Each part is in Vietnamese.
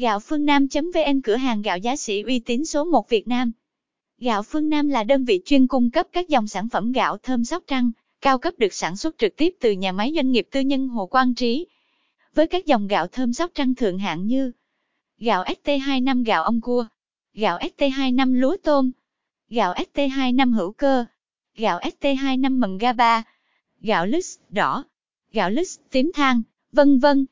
Gạo phương Nam.vn cửa hàng gạo giá sỉ uy tín số 1 Việt Nam. Gạo phương Nam là đơn vị chuyên cung cấp các dòng sản phẩm gạo thơm Sóc Trăng, cao cấp được sản xuất trực tiếp từ nhà máy doanh nghiệp tư nhân Hồ Quang Trí. Với các dòng gạo thơm Sóc Trăng thượng hạng như gạo ST25 gạo ông cua, gạo ST25 lúa tôm, gạo ST25 hữu cơ, gạo ST25 mầm ga ba, gạo lứt đỏ, gạo lứt tím than, vân vân.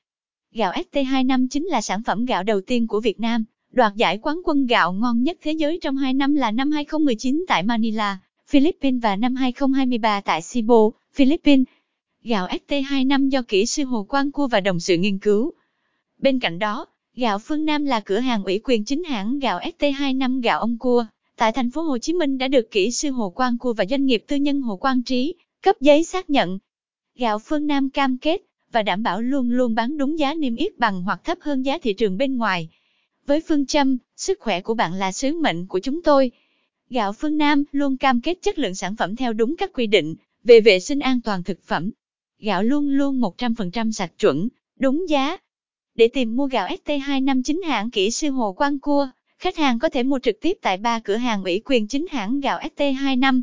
Gạo ST25 chính là sản phẩm gạo đầu tiên của Việt Nam, đoạt giải quán quân gạo ngon nhất thế giới trong 2 năm là năm 2019 tại Manila, Philippines và năm 2023 tại Cebu, Philippines. Gạo ST25 do kỹ sư Hồ Quang Cua và đồng sự nghiên cứu. Bên cạnh đó, gạo phương Nam là cửa hàng ủy quyền chính hãng gạo ST25 gạo ông cua tại thành phố Hồ Chí Minh đã được kỹ sư Hồ Quang Cua và doanh nghiệp tư nhân Hồ Quang Trí cấp giấy xác nhận. Gạo phương Nam cam kết và đảm bảo luôn luôn bán đúng giá niêm yết bằng hoặc thấp hơn giá thị trường bên ngoài. Với phương châm, sức khỏe của bạn là sứ mệnh của chúng tôi. Gạo phương Nam luôn cam kết chất lượng sản phẩm theo đúng các quy định về vệ sinh an toàn thực phẩm. Gạo luôn luôn 100% sạch chuẩn, đúng giá. Để tìm mua gạo ST259 hãng kỹ sư Hồ Quang Cua, khách hàng có thể mua trực tiếp tại ba cửa hàng ủy quyền chính hãng gạo ST25.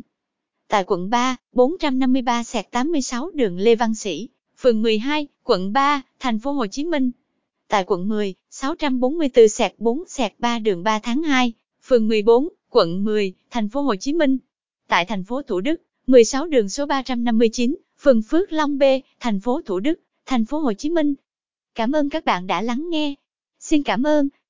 Tại quận 3, 453 86 đường Lê Văn Sĩ, phường 12, quận 3, thành phố Hồ Chí Minh. Tại quận 10, 644 4 3 đường 3 tháng 2, phường 14, quận 10, thành phố Hồ Chí Minh. Tại thành phố Thủ Đức, 16 đường số 359, phường Phước Long B, thành phố Thủ Đức, thành phố Hồ Chí Minh. Cảm ơn các bạn đã lắng nghe. Xin cảm ơn.